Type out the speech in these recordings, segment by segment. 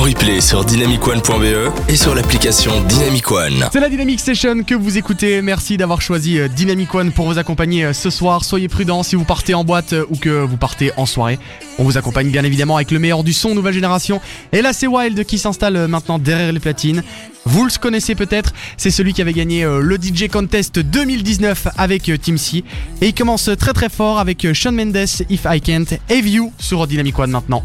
en replay sur dynamicone.be et sur l'application Dynamic One. C'est la Dynamic Session que vous écoutez. Merci d'avoir choisi euh, Dynamic One pour vous accompagner euh, ce soir. Soyez prudents si vous partez en boîte euh, ou que vous partez en soirée. On vous accompagne bien évidemment avec le meilleur du son nouvelle génération. Et là, c'est Wild qui s'installe maintenant derrière les platines. Vous le connaissez peut-être, c'est celui qui avait gagné le DJ Contest 2019 avec Team C. Et il commence très très fort avec Sean Mendes, If I Can't, et View sur Dynamic One maintenant.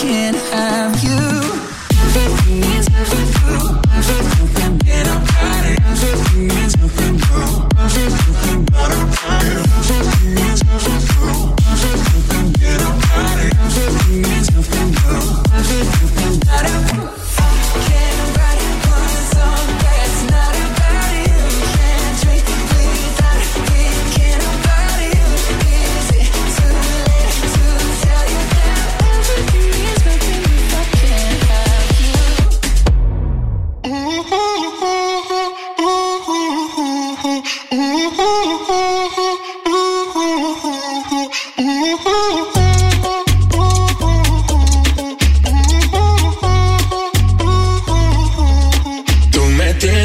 can't have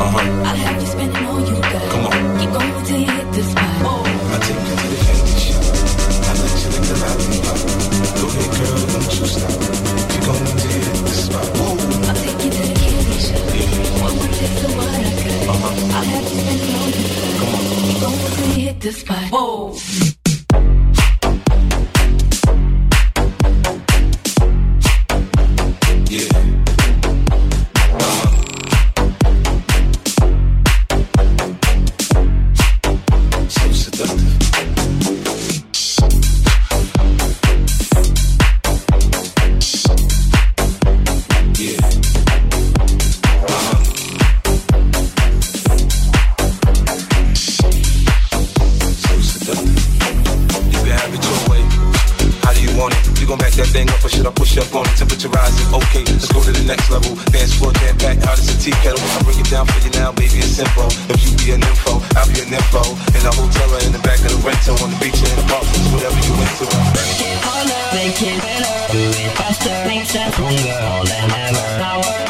I. Uh-huh. I'll have you spending all you got. Come on. Keep going till you hit the spot. I take you to the candy. I let you lick the lollipop. Go ahead, girl, don't you stop. Keep going till hit the spot. Whoa. I'll take you to the candy shop. One more taste of what I got. I'll have you spending all you got. Come on. Keep going till you hit the spot. Whoa. Let's go to the next level. Dance floor jam packed, hot as a tea kettle. I bring it down for you now, baby. It's simple. If you be an info, I'll be an info. In a hotel or in the back of the rental, on the beach or in the park, whatever you into. Make it better, do it faster, make us stronger all than ever. Power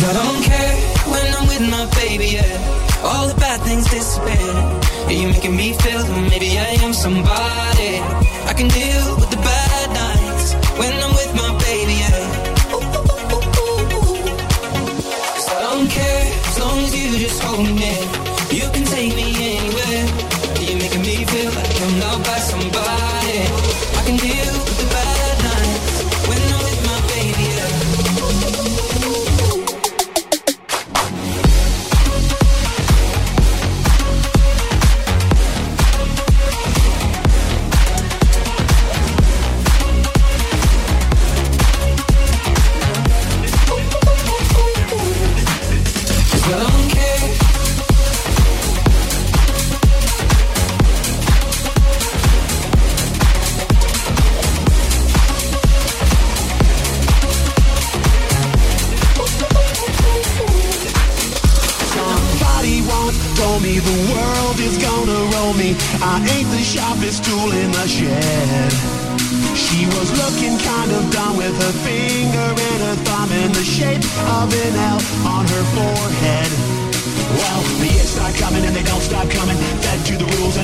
Cause I don't care when I'm with my baby, yeah. All the bad things disappear. Yeah, you're making me feel that maybe I am somebody. I can deal with the bad nights when I'm with my baby, yeah. Cause I don't care as long as you just hold me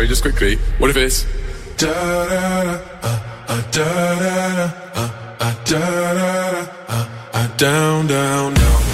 Sorry, just quickly. What if it's da da da da da da da da da down down down.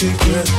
Up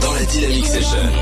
Dans la dynamique, c'est jeune.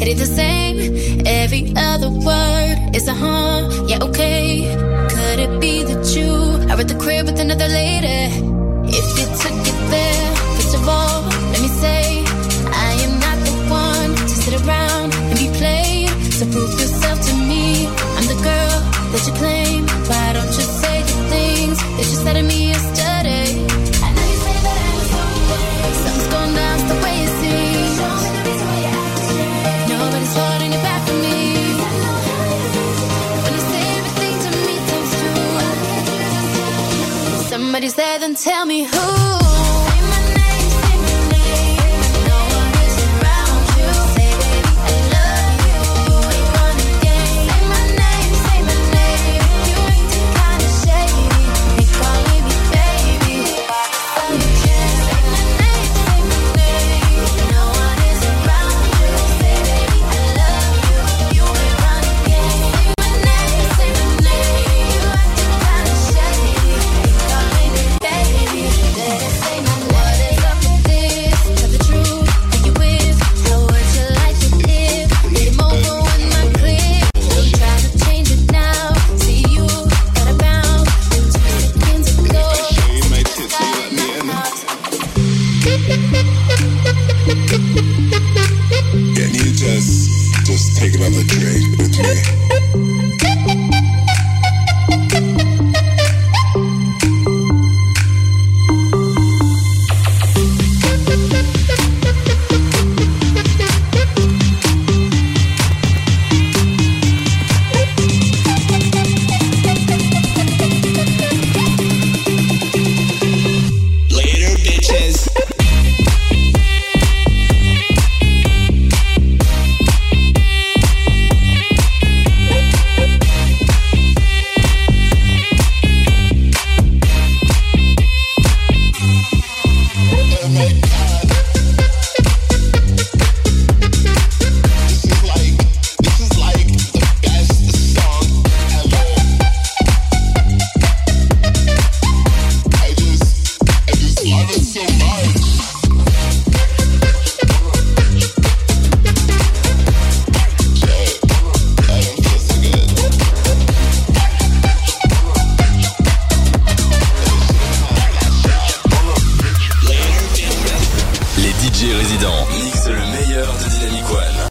It ain't the same. Every other word is a huh, yeah, okay. Could it be that you are at the crib with another lady? If it took